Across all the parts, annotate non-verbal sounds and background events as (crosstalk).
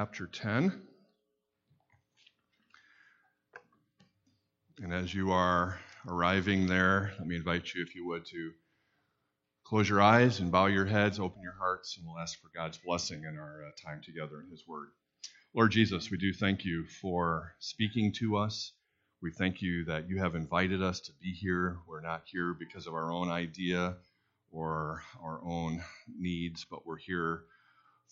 chapter 10. And as you are arriving there, let me invite you, if you would, to close your eyes and bow your heads, open your hearts, and we'll ask for God's blessing in our uh, time together in His Word. Lord Jesus, we do thank you for speaking to us. We thank you that you have invited us to be here. We're not here because of our own idea or our own needs, but we're here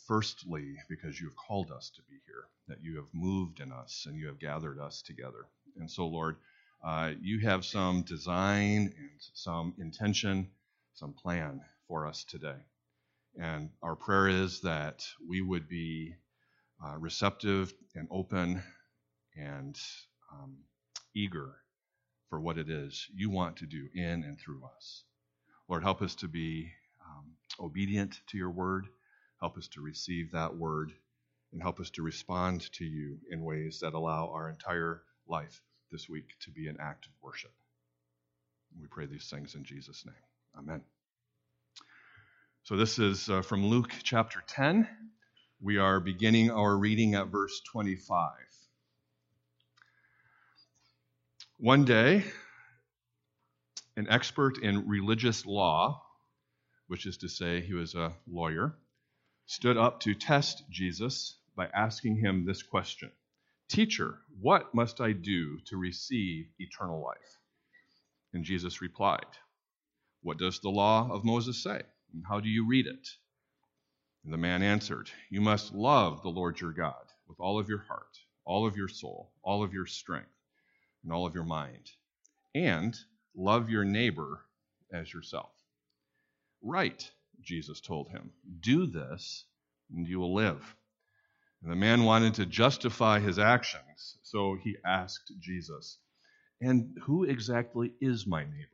firstly because you have called us to be here, that you have moved in us and you have gathered us together. And so, Lord, uh, you have some design and some intention, some plan for us today. And our prayer is that we would be uh, receptive and open and um, eager for what it is you want to do in and through us. Lord, help us to be um, obedient to your word Help us to receive that word and help us to respond to you in ways that allow our entire life this week to be an act of worship. We pray these things in Jesus' name. Amen. So, this is uh, from Luke chapter 10. We are beginning our reading at verse 25. One day, an expert in religious law, which is to say, he was a lawyer, stood up to test Jesus by asking him this question Teacher, what must I do to receive eternal life? And Jesus replied, What does the law of Moses say? And how do you read it? And the man answered, You must love the Lord your God with all of your heart, all of your soul, all of your strength, and all of your mind, and love your neighbor as yourself. Right, Jesus told him. Do this, and you will live. And the man wanted to justify his actions, so he asked Jesus, And who exactly is my neighbor?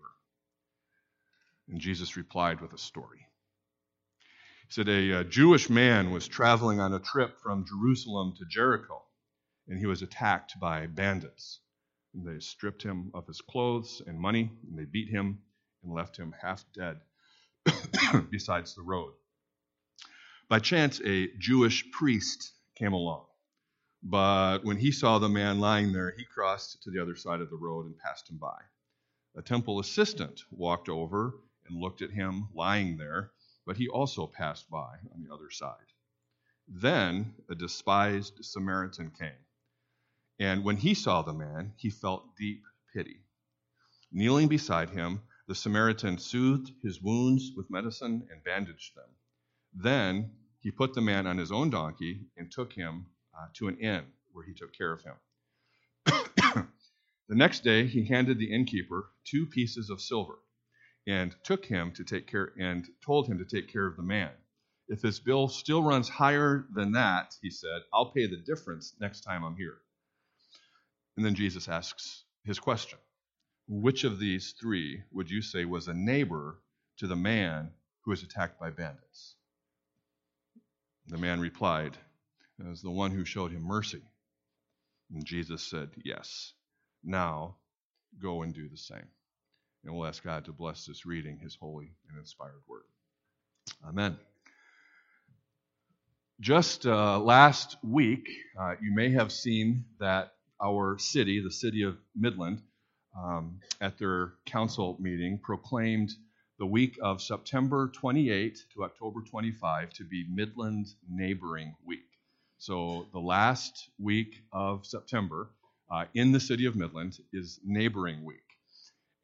And Jesus replied with a story. He said, A, a Jewish man was traveling on a trip from Jerusalem to Jericho, and he was attacked by bandits. And they stripped him of his clothes and money, and they beat him and left him half dead (coughs) besides the road. By chance, a Jewish priest came along. But when he saw the man lying there, he crossed to the other side of the road and passed him by. A temple assistant walked over and looked at him lying there, but he also passed by on the other side. Then a despised Samaritan came. And when he saw the man, he felt deep pity. Kneeling beside him, the Samaritan soothed his wounds with medicine and bandaged them. Then he put the man on his own donkey and took him uh, to an inn where he took care of him. (coughs) the next day he handed the innkeeper two pieces of silver and took him to take care and told him to take care of the man. If his bill still runs higher than that, he said, I'll pay the difference next time I'm here. And then Jesus asks his question which of these three would you say was a neighbor to the man who was attacked by bandits? The man replied, As the one who showed him mercy. And Jesus said, Yes. Now go and do the same. And we'll ask God to bless this reading, his holy and inspired word. Amen. Just uh, last week, uh, you may have seen that our city, the city of Midland, um, at their council meeting proclaimed the week of September 28 to October 25 to be Midland Neighboring Week. So the last week of September uh, in the city of Midland is Neighboring Week.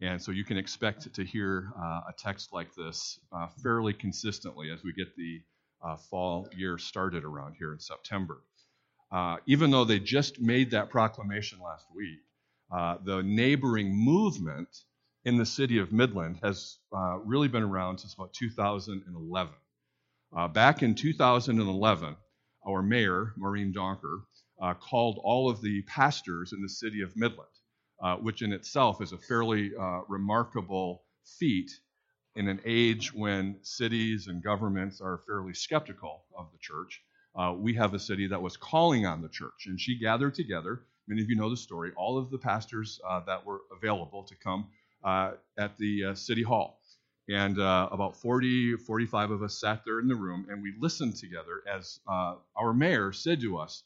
And so you can expect to hear uh, a text like this uh, fairly consistently as we get the uh, fall year started around here in September. Uh, even though they just made that proclamation last week, uh, the neighboring movement in the city of Midland has uh, really been around since about 2011. Uh, back in 2011, our mayor, Maureen Donker, uh, called all of the pastors in the city of Midland, uh, which in itself is a fairly remarkable feat in an age when cities and governments are fairly skeptical of the church. we have a city that was calling on the church, and she gathered together Many of you know the story. All of the pastors uh, that were available to come uh, at the uh, city hall. And uh, about 40, 45 of us sat there in the room, and we listened together as uh, our mayor said to us,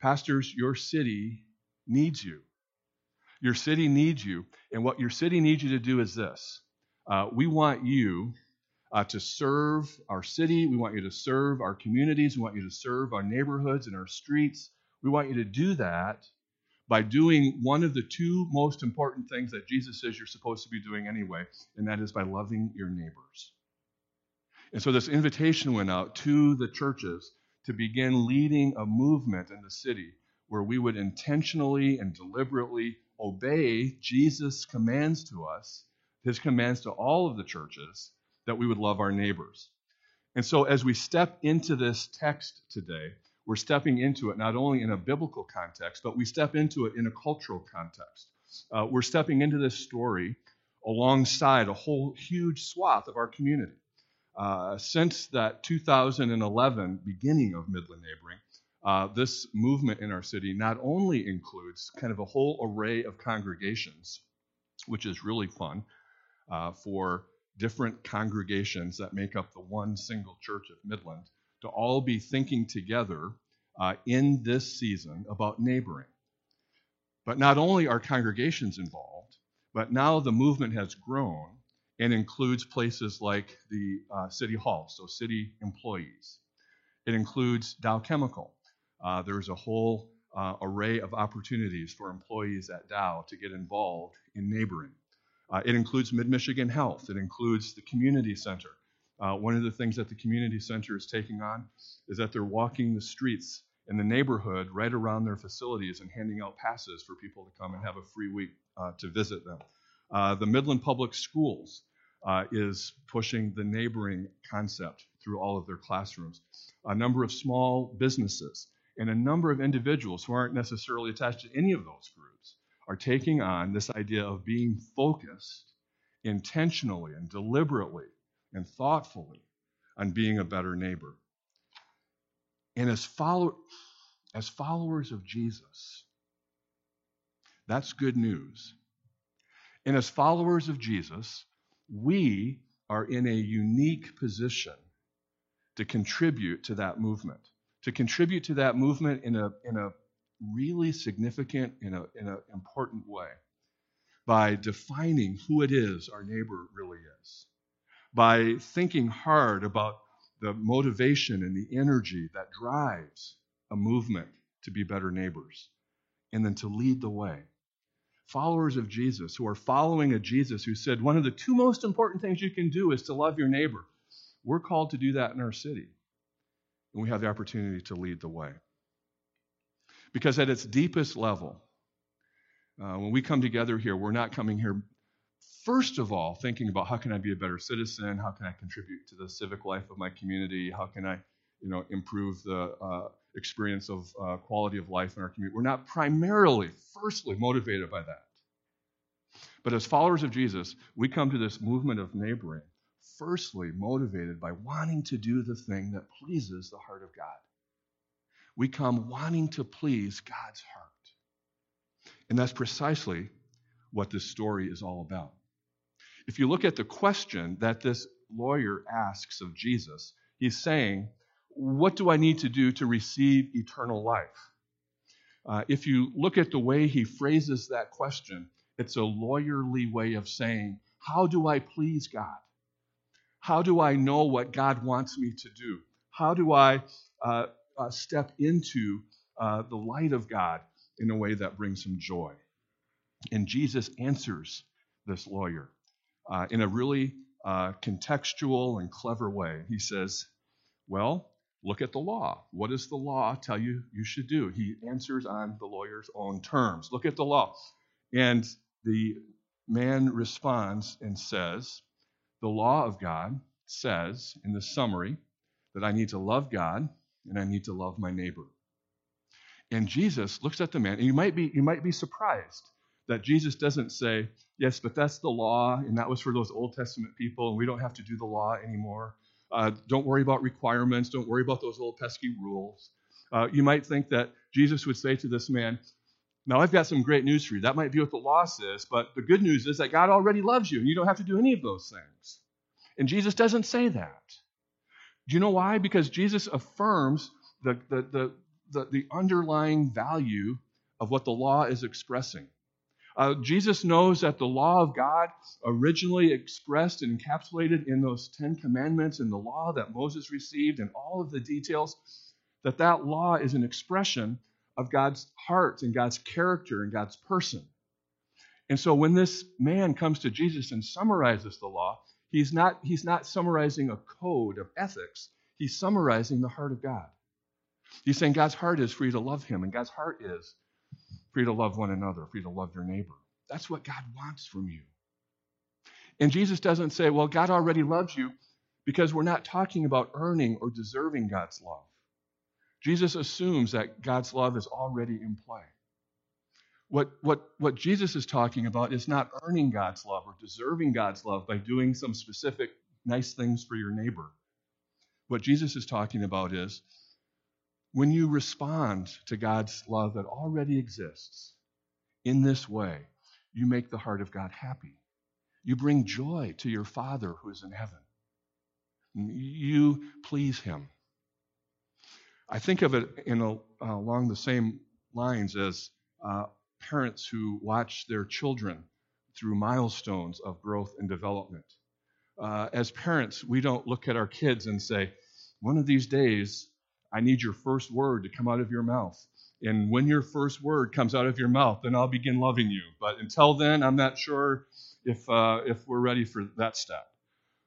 Pastors, your city needs you. Your city needs you. And what your city needs you to do is this we want you uh, to serve our city. We want you to serve our communities. We want you to serve our neighborhoods and our streets. We want you to do that by doing one of the two most important things that Jesus says you're supposed to be doing anyway, and that is by loving your neighbors. And so this invitation went out to the churches to begin leading a movement in the city where we would intentionally and deliberately obey Jesus' commands to us, his commands to all of the churches, that we would love our neighbors. And so as we step into this text today, we're stepping into it not only in a biblical context, but we step into it in a cultural context. Uh, we're stepping into this story alongside a whole huge swath of our community. Uh, since that 2011 beginning of Midland Neighboring, uh, this movement in our city not only includes kind of a whole array of congregations, which is really fun uh, for different congregations that make up the one single church of Midland to all be thinking together uh, in this season about neighboring. But not only are congregations involved, but now the movement has grown and includes places like the uh, City Hall, so city employees. It includes Dow Chemical. Uh, there's a whole uh, array of opportunities for employees at Dow to get involved in neighboring. Uh, it includes Mid Michigan Health. It includes the community center. Uh, one of the things that the community center is taking on is that they're walking the streets in the neighborhood right around their facilities and handing out passes for people to come and have a free week uh, to visit them. Uh, the Midland Public Schools uh, is pushing the neighboring concept through all of their classrooms. A number of small businesses and a number of individuals who aren't necessarily attached to any of those groups are taking on this idea of being focused intentionally and deliberately and thoughtfully on being a better neighbor. And as, follow, as followers of Jesus, that's good news. And as followers of Jesus, we are in a unique position to contribute to that movement, to contribute to that movement in a, in a really significant, in an in a important way by defining who it is our neighbor really is, by thinking hard about the motivation and the energy that drives a movement to be better neighbors, and then to lead the way. Followers of Jesus who are following a Jesus who said one of the two most important things you can do is to love your neighbor. We're called to do that in our city, and we have the opportunity to lead the way. Because at its deepest level, uh, when we come together here, we're not coming here, first of all, thinking about how can I be a better citizen? How can I contribute to the civic life of my community? How can I, you know, improve the uh, experience of uh, quality of life in our community? We're not primarily, firstly, motivated by that. But as followers of Jesus, we come to this movement of neighboring, firstly, motivated by wanting to do the thing that pleases the heart of God we come wanting to please God's heart. And that's precisely what this story is all about. If you look at the question that this lawyer asks of Jesus, he's saying, What do I need to do to receive eternal life? Uh, if you look at the way he phrases that question, it's a lawyerly way of saying, How do I please God? How do I know what God wants me to do? How do I uh, uh, step into uh, the light of God in a way that brings him joy. And Jesus answers this lawyer uh, in a really uh, contextual and clever way. He says, Well, look at the law. What does the law tell you you should do? He answers on the lawyer's own terms. Look at the law. And the man responds and says, The law of God says in the summary that I need to love God and I need to love my neighbor. And Jesus looks at the man, and you might be, you might be surprised that Jesus doesn't say, Yes, but that's the law, and that was for those Old Testament people, and we don't have to do the law anymore. Uh, don't worry about requirements. Don't worry about those old pesky rules. Uh, you might think that Jesus would say to this man, Now I've got some great news for you. That might be what the law says, but the good news is that God already loves you, and you don't have to do any of those things. And Jesus doesn't say that. Do you know why? Because Jesus affirms the, the, the, the, the underlying value of what the law is expressing. Uh, Jesus knows that the law of God, originally expressed and encapsulated in those Ten Commandments and the law that Moses received and all of the details, that that law is an expression of God's heart and God's character and God's person. And so when this man comes to Jesus and summarizes the law, he's not, he's not summarizing a code of ethics, he's summarizing the heart of God. He's saying God's heart is for you to love him, and God's heart is for you to love one another, for you to love your neighbor. That's what God wants from you. And Jesus doesn't say, well, God already loves you because we're not talking about earning or deserving God's love. Jesus assumes that God's love is already in play. What, what, what Jesus is talking about is not earning God's love or deserving God's love by doing some specific nice things for your neighbor. What Jesus is talking about is when you respond to God's love that already exists in this way, you make the heart of God happy. You bring joy to your Father who is in heaven. You please Him. I think of it in a, uh, along the same lines as uh, parents who watch their children through milestones of growth and development. Uh, as parents, we don't look at our kids and say, one of these days, I need your first word to come out of your mouth. And when your first word comes out of your mouth, then I'll begin loving you. But until then, I'm not sure if, uh, if we're ready for that step.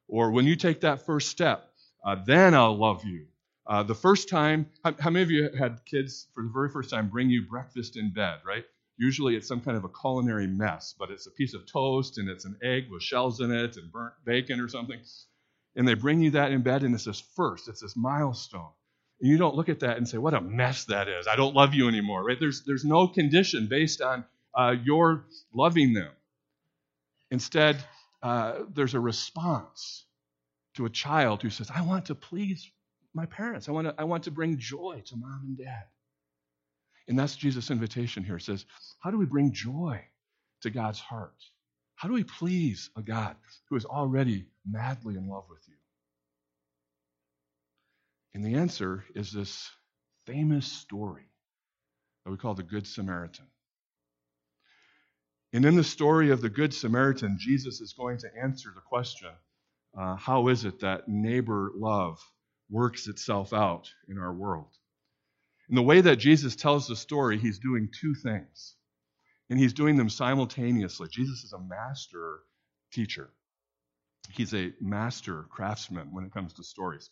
Or when you take that first step, uh, then I'll love you. Uh, the first time, how, how, many of you had kids for the very first time bring you breakfast in bed, right? Usually it's some kind of a culinary mess, but it's a piece of toast and it's an egg with shells in it and burnt bacon or something. And they bring you that in bed, and it's this first, it's this milestone. You don't look at that and say, what a mess that is. I don't love you anymore, right? There's, there's no condition based on uh, your loving them. Instead, uh, there's a response to a child who says, I want to please my parents. I want to, I want to bring joy to mom and dad. And that's Jesus' invitation here. It says, How do we bring joy to God's heart? How do we please a God who is already madly in love with you? And the answer is this famous story that we call the Good Samaritan. And in the story of the Good Samaritan, Jesus is going to answer the question uh, how is it that neighbor love works itself out in our world? In the way that Jesus tells the story, he's doing two things, and he's doing them simultaneously. Jesus is a master teacher, he's a master craftsman when it comes to stories.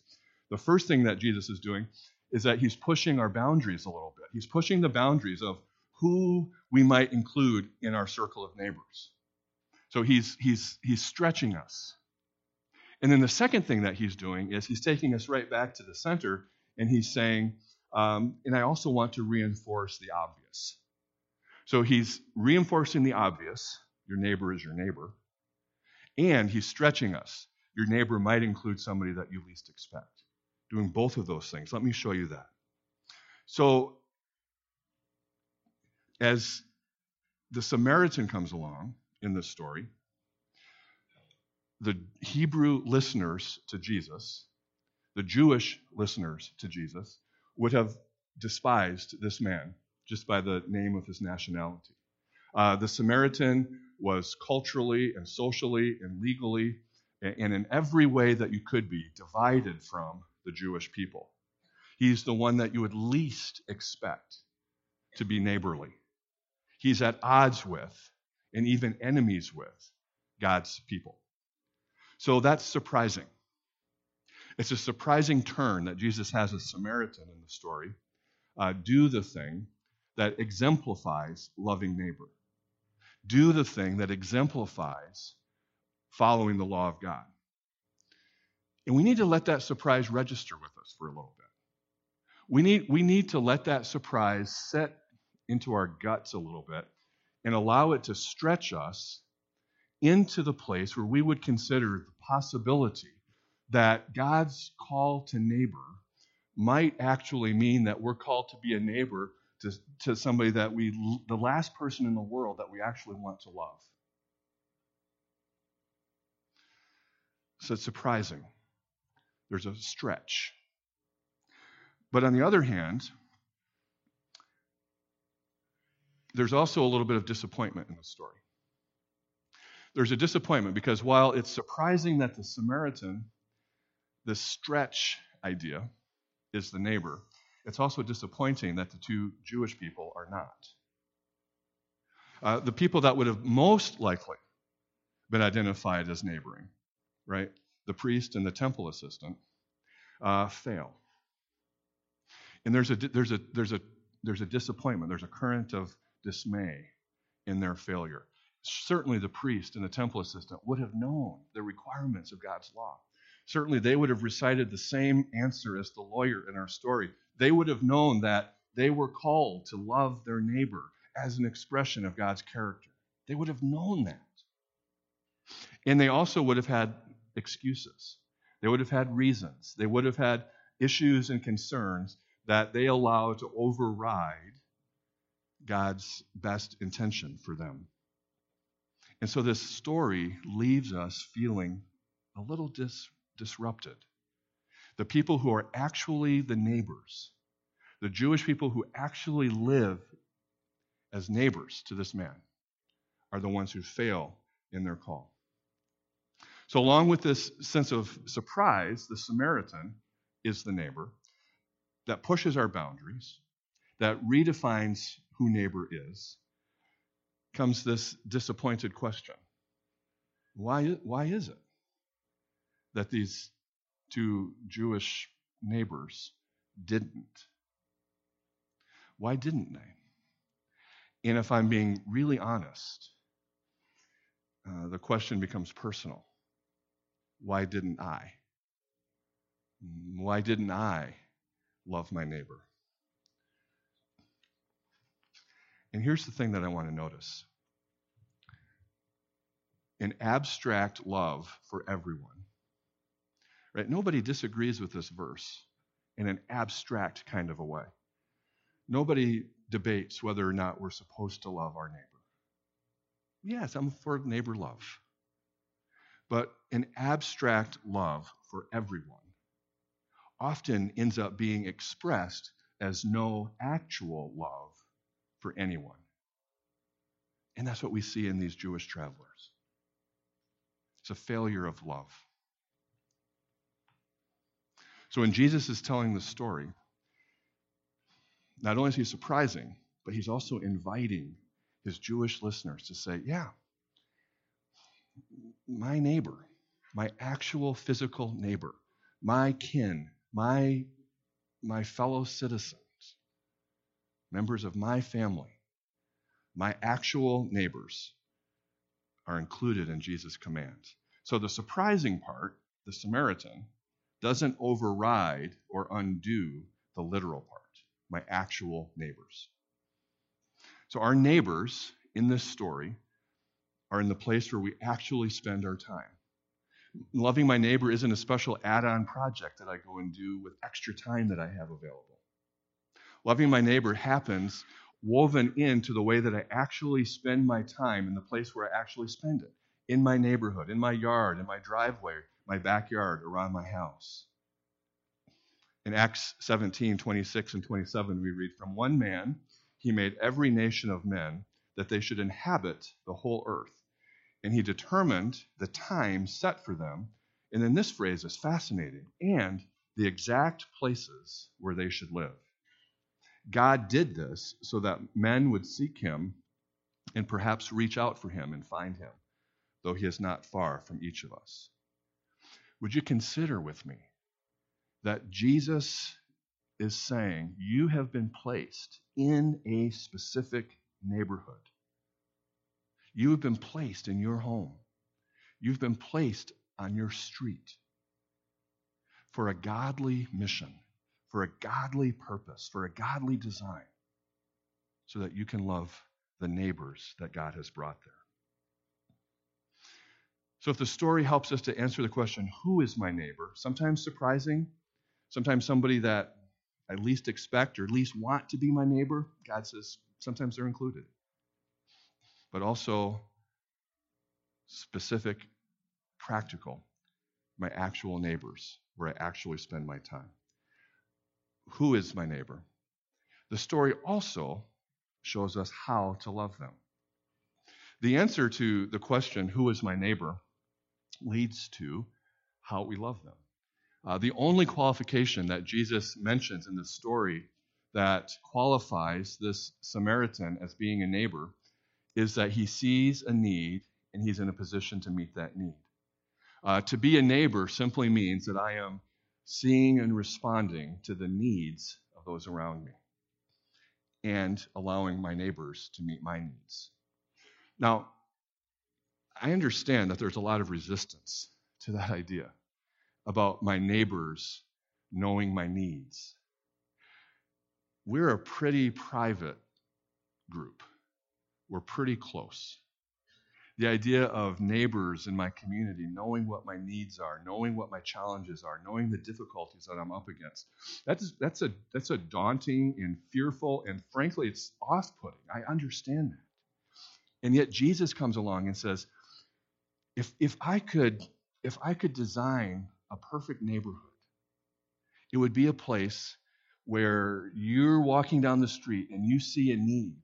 The first thing that Jesus is doing is that he's pushing our boundaries a little bit. He's pushing the boundaries of who we might include in our circle of neighbors. So he's, he's, he's stretching us. And then the second thing that he's doing is he's taking us right back to the center and he's saying, um, and I also want to reinforce the obvious. So he's reinforcing the obvious your neighbor is your neighbor. And he's stretching us. Your neighbor might include somebody that you least expect doing both of those things. Let me show you that. So, as the Samaritan comes along in this story, the Hebrew listeners to Jesus, the Jewish listeners to Jesus, would have despised this man just by the name of his nationality. Uh, the Samaritan was culturally and socially and legally and in every way that you could be divided from the Jewish people. He's the one that you would least expect to be neighborly. He's at odds with and even enemies with God's people. So that's surprising. It's a surprising turn that Jesus has a Samaritan in the story uh, do the thing that exemplifies loving neighbor. Do the thing that exemplifies following the law of God. And we need to let that surprise register with us for a little bit. We need, we need to let that surprise set into our guts a little bit and allow it to stretch us into the place where we would consider the possibility that God's call to neighbor might actually mean that we're called to be a neighbor to, to somebody that we, the last person in the world that we actually want to love. So it's surprising. There's a stretch. But on the other hand, there's also a little bit of disappointment in the story. There's a disappointment because while it's surprising that the Samaritan, the stretch idea, is the neighbor, it's also disappointing that the two Jewish people are not. Uh, the people that would have most likely been identified as neighboring, right? The priest and the temple assistant uh, fail. And there's a, there's, a, there's, a, there's a disappointment, there's a current of dismay in their failure. Certainly, the priest and the temple assistant would have known the requirements of God's law. Certainly, they would have recited the same answer as the lawyer in our story. They would have known that they were called to love their neighbor as an expression of God's character. They would have known that. And they also would have had excuses. They would have had reasons. They would have had issues and concerns that they allow to override God's best intention for them. And so this story leaves us feeling a little dis- disrupted. The people who are actually the neighbors, the Jewish people who actually live as neighbors to this man, are the ones who fail in their call. So, along with this sense of surprise, the Samaritan is the neighbor that pushes our boundaries, that redefines who neighbor is, comes this disappointed question why, why is it that these two Jewish neighbors didn't? Why didn't they? And if I'm being really honest, uh, the question becomes personal. Why didn't I? Mm, why didn't I love my neighbor? And here's the thing that I want to notice an abstract love for everyone. Right? Nobody disagrees with this verse in an abstract kind of a way. Nobody debates whether or not we're supposed to love our neighbor. Yes, I'm for neighbor love. But an abstract love for everyone often ends up being expressed as no actual love for anyone. And that's what we see in these Jewish travelers. It's a failure of love. So when Jesus is telling the story, not only is he surprising, but he's also inviting his Jewish listeners to say, yeah, my neighbor, my actual physical neighbor, my kin, my, my fellow citizens, members of my family, my actual neighbors, are included in Jesus' commands. So the surprising part, the Samaritan, doesn't override or undo the literal part, my actual neighbors. So our neighbors in this story are in the place where we actually spend our time. Loving my neighbor isn't a special add on project that I go and do with extra time that I have available. Loving my neighbor happens woven into the way that I actually spend my time in the place where I actually spend it in my neighborhood, in my yard, in my driveway, my backyard, around my house. In Acts 17, 26 and 27, we read, From one man he made every nation of men that they should inhabit the whole earth. And he determined the time set for them. And then this phrase is fascinating and the exact places where they should live. God did this so that men would seek him and perhaps reach out for him and find him, though he is not far from each of us. Would you consider with me that Jesus is saying, You have been placed in a specific neighborhood. You have been placed in your home. You've been placed on your street for a godly mission for a godly purpose, for a godly design, so that you can love the neighbors that God has brought there. So, if the story helps us to answer the question, who is my neighbor? Sometimes surprising, sometimes somebody that I least expect or least want to be my neighbor, God says sometimes they're included. But also specific, practical. my actual neighbors, where I actually spend my time. Who is my neighbor? The story also shows us how to love them. The answer to the question, Who is my neighbor? leads to how we love them. Uh, the only qualification that Jesus mentions in this story that qualifies this Samaritan as being a neighbor is that he sees a need and he's in a position to meet that need. Uh, to be a neighbor simply means that I am seeing and responding to the needs of those around me and allowing my neighbors to meet my needs. Now, I understand that there's a lot of resistance to that (laughs) idea about my neighbors knowing my needs. We're a pretty private group, we're pretty close. The idea of neighbors in my community knowing what my needs are, knowing what my challenges are, knowing the difficulties that I'm up against. That's, that's, a, that's a daunting and fearful, and frankly, it's off putting. I understand that. And yet Jesus comes along and says, if, if I could if I could design a perfect neighborhood, it would be a place where you're walking down the street and you see a need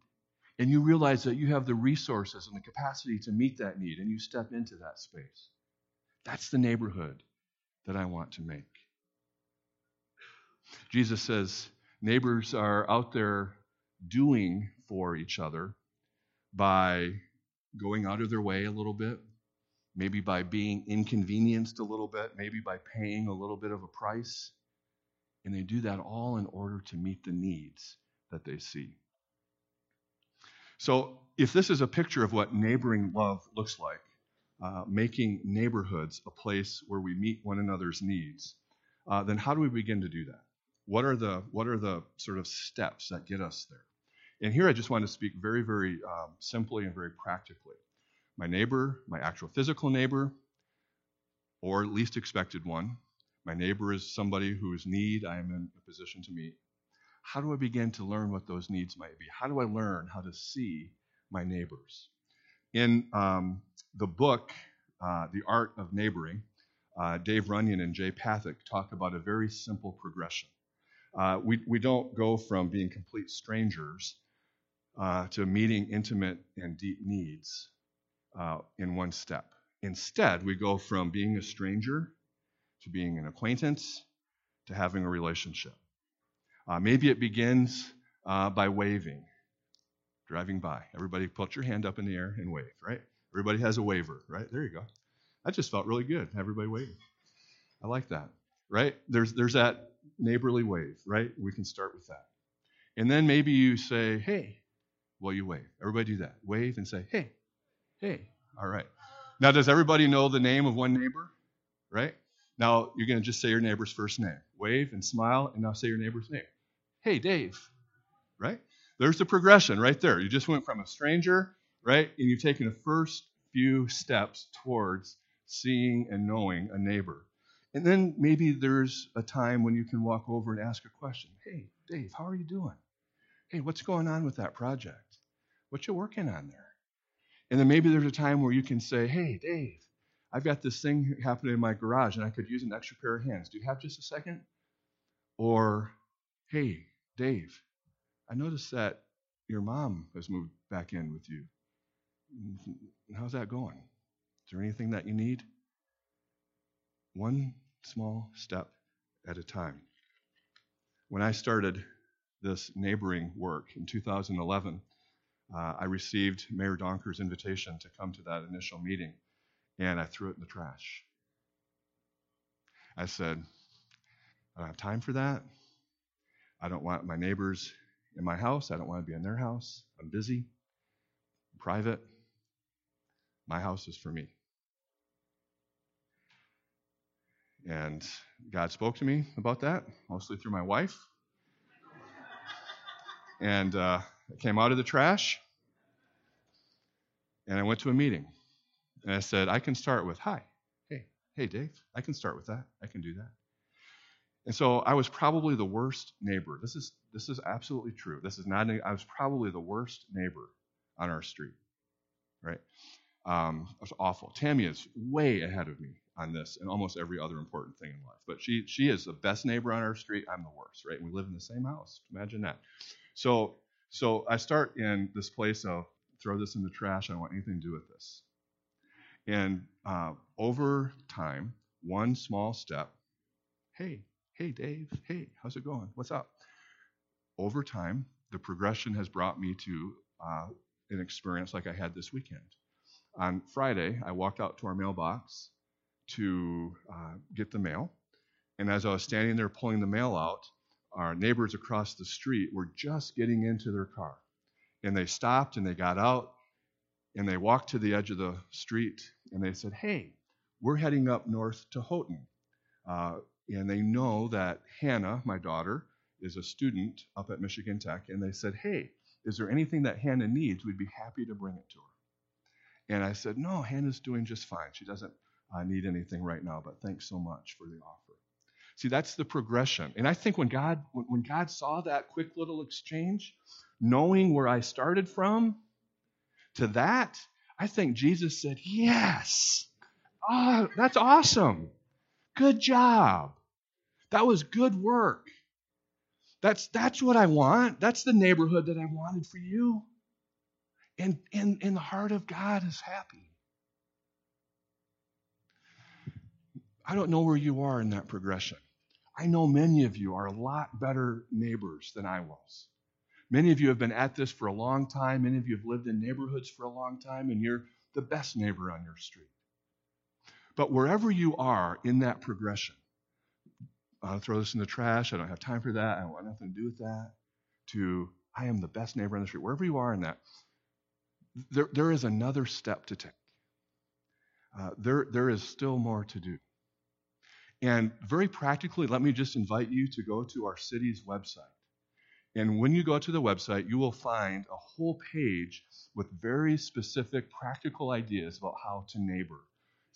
and you realize that you have the resources and the capacity to meet that need and you step into that space. That's the neighborhood that I want to make. Jesus says neighbors are out there doing for each other by going out of their way a little bit, maybe by being inconvenienced a little bit, maybe by paying a little bit of a price. And they do that all in order to meet the needs that they see. So, if this is a picture of what neighboring love looks like, uh, making neighborhoods a place where we meet one another's needs, uh, then how do we begin to do that? What are the what are the sort of steps that get us there? And here I just want to speak very, very um, simply and very practically my neighbor, my actual physical neighbor, or least expected one. My neighbor is somebody whose need I am in a position to meet. How do I begin to learn what those needs might be? How do I learn how to see my neighbors? In um, the book, uh, The Art of Neighboring, uh, Dave Runyon and Jay Pathak talk about a very simple progression. Uh, we, we don't go from being complete strangers uh, to meeting intimate and deep needs uh, in one step. Instead, we go from being a stranger to being an acquaintance to having a relationship. Uh, maybe it begins uh, by waving, driving by. Everybody put your hand up in the air and wave, right? Everybody has a waiver, right? There you go. That just felt really good. Everybody waving. I like that, right? There's, there's that neighborly wave, right? We can start with that. And then maybe you say, hey, well, you wave. Everybody do that. Wave and say, hey, Hey, all right. Now, does everybody know the name of one neighbor? Right? Now, you're going to just say your neighbor's first name. Wave and smile, and now say your neighbor's name. Hey, Dave. Right? There's the progression right there. You just went from a stranger, right? And you've taken the first few steps towards seeing and knowing a neighbor. And then maybe there's a time when you can walk over and ask a question. Hey, Dave, how are you doing? Hey, what's going on with that project? What you working on there? And then maybe there's a time where you can say, hey, Dave, I've got this thing happening in my garage and I could use an extra pair of hands. Do you have just a second? Or, hey, Dave, I noticed that your mom has moved back in with you. How's that going? Is there anything that you need? One small step at a time. When I started this neighboring work in 2011, uh, I received Mayor Donker's invitation to come to that initial meeting, and I threw it in the trash. I said, I don't have time for that. I don't want my neighbors in my house. I don't want to be in their house. I'm busy, private. My house is for me. And God spoke to me about that, mostly through my wife. And uh, I came out of the trash and I went to a meeting. And I said, I can start with, hi, hey, hey, Dave, I can start with that. I can do that. And so I was probably the worst neighbor. This is, this is absolutely true. This is not, I was probably the worst neighbor on our street, right? Um, it was awful. Tammy is way ahead of me. on this and almost every other important thing in life. But she she is the best neighbor on our street. I'm the worst, right? And we live in the same house. Imagine that. So so I start in this place of throw this in the trash. I don't want anything to do with this. And uh, over time, one small step. Hey, hey, Dave. Hey, how's it going? What's up? Over time, the progression has brought me to uh, an experience like I had this weekend. On Friday, I walked out to our mailbox to uh, get the mail. And as I was standing there pulling the mail out, our neighbors across the street were just getting into their car. And they stopped and they got out and they walked to the edge of the street and they said, Hey, we're heading up north to Houghton. Uh, and they know that Hannah, my daughter, is a student up at Michigan Tech. And they said, Hey, is there anything that Hannah needs? We'd be happy to bring it to her. And I said, No, Hannah's doing just fine. She doesn't uh, need anything right now, but thanks so much for the offer. See, that's the progression. And I think when God, when, God saw that quick little exchange, knowing where I started from to that, I think Jesus said, Yes. Oh, that's awesome. Good job. That was good work. That's, that's what I want. That's the neighborhood that I wanted for you. And, and, and the heart of God is happy. I don't know where you are in that progression. I know many of you are a lot better neighbors than I was. Many of you have been at this for a long time. Many of you have lived in neighborhoods for a long time, and you're the best neighbor on your street. But wherever you are in that progression, I'll throw this in the trash. I don't have time for that. I want nothing to do with that. To I am the best neighbor on the street. Wherever you are in that, there, there is another step to take. Uh, there, there is still more to do. And very practically, let me just invite you to go to our city's website. And when you go to the website, you will find a whole page with very specific practical ideas about how to neighbor,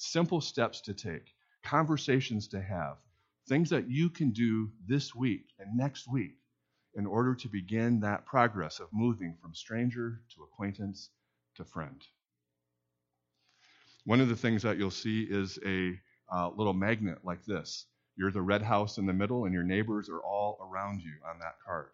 simple steps to take, conversations to have, things that you can do this week and next week in order to begin that progress of moving from stranger to acquaintance to friend. One of the things that you'll see is a uh, little magnet like this. You're the red house in the middle, and your neighbors are all around you on that card.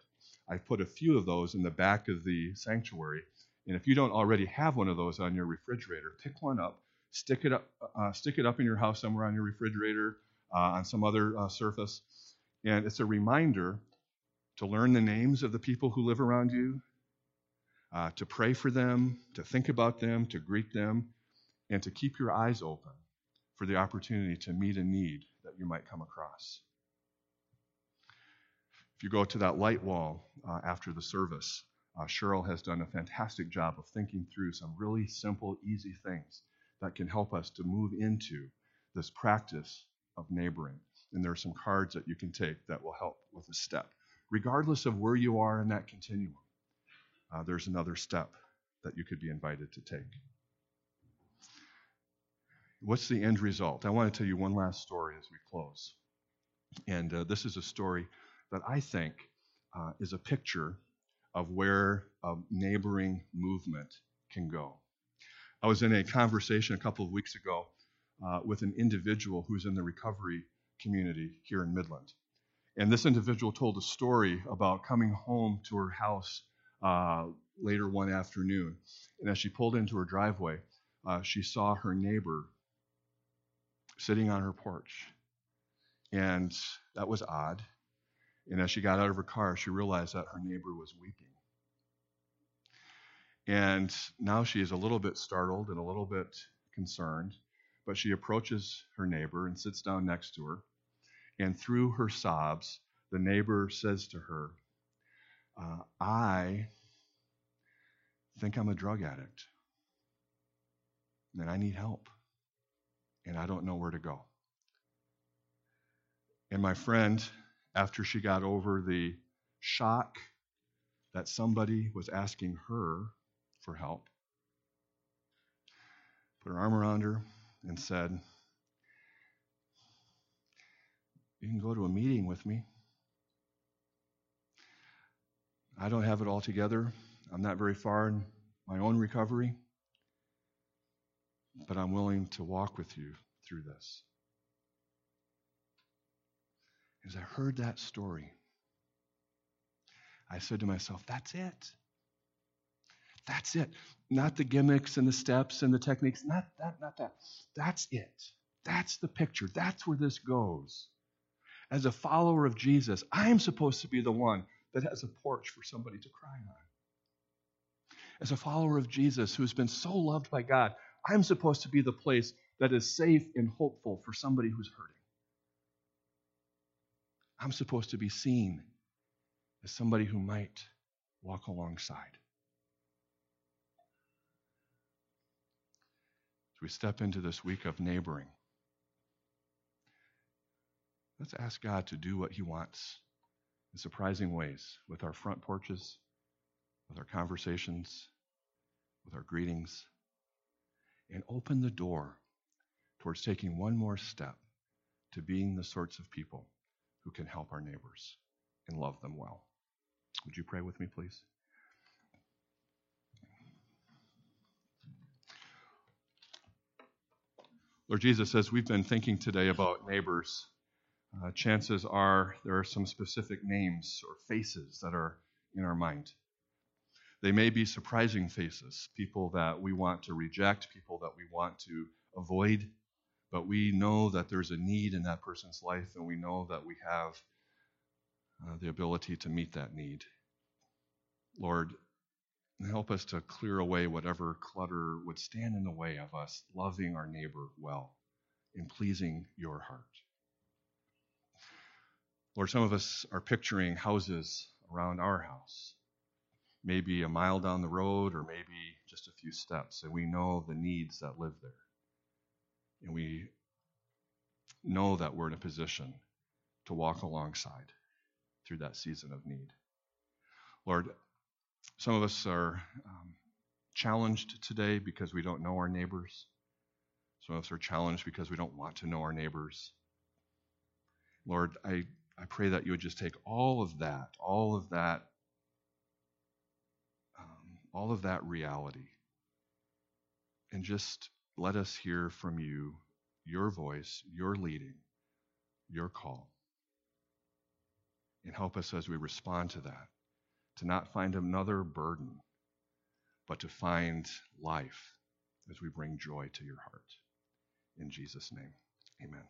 I've put a few of those in the back of the sanctuary. And if you don't already have one of those on your refrigerator, pick one up, stick it up, uh, stick it up in your house somewhere on your refrigerator, uh, on some other uh, surface. And it's a reminder to learn the names of the people who live around you, uh, to pray for them, to think about them, to greet them, and to keep your eyes open for the opportunity to meet a need that you might come across. If you go to that light wall uh, after the service, uh, Cheryl has done a fantastic job of thinking through some really simple, easy things that can help us to move into this practice of neighboring. And there are some cards that you can take that will help with a step. Regardless of where you are in that continuum, uh, there's another step that you could be invited to take. What's the end result? I want to tell you one last story as we close. And uh, this is a story that I think uh, is a picture of where a neighboring movement can go. I was in a conversation a couple of weeks ago uh, with an individual who's in the recovery community here in Midland. And this individual told a story about coming home to her house uh, later one afternoon. And as she pulled into her driveway, uh, she saw her neighbor sitting on her porch. And that was odd. And as she got out of her car, she realized that her neighbor was weeping. And now she is a little bit startled and a little bit concerned, but she approaches her neighbor and sits down next to her. And through her sobs, the neighbor says to her, uh, I think I'm a drug addict, and I need help, and I don't know where to go. And my friend after she got over the shock that somebody was asking her for help, put her arm around her and said, You can go to a meeting with me. I don't have it all together. I'm not very far in my own recovery, but I'm willing to walk with you through this. As I heard that story, I said to myself, that's it. That's it. Not the gimmicks and the steps and the techniques. Not that, not that. That's it. That's the picture. That's where this goes. As a follower of Jesus, I am supposed to be the one that has a porch for somebody to cry on. As a follower of Jesus who has been so loved by God, I'm supposed to be the place that is safe and hopeful for somebody who's hurting. I'm supposed to be seen as somebody who might walk alongside. As we step into this week of neighboring, let's ask God to do what He wants in surprising ways with our front porches, with our conversations, with our greetings, and open the door towards taking one more step to being the sorts of people who can help our neighbors and love them well. Would you pray with me, please? Lord Jesus, as we've been thinking today about neighbors, uh, chances are there are some specific names or faces that are in our mind. They may be surprising faces, people that we want to reject, people that we want to avoid, but we know that there's a need in that person's life, and we know that we have uh, the ability to meet that need. Lord, help us to clear away whatever clutter would stand in the way of us loving our neighbor well and pleasing your heart. Lord, some of us are picturing houses around our house, maybe a mile down the road or maybe just a few steps, and we know the needs that live there. And we know that we're in a position to walk alongside through that season of need. Lord, some of us are um, challenged today because we don't know our neighbors. Some of us are challenged because we don't want to know our neighbors. Lord, I, I pray that you would just take all of that, all of that, um, all of that reality, and just let us hear from you, your voice, your leading, your call. And help us as we respond to that, to not find another burden, but to find life as we bring joy to your heart. In Jesus' name, amen.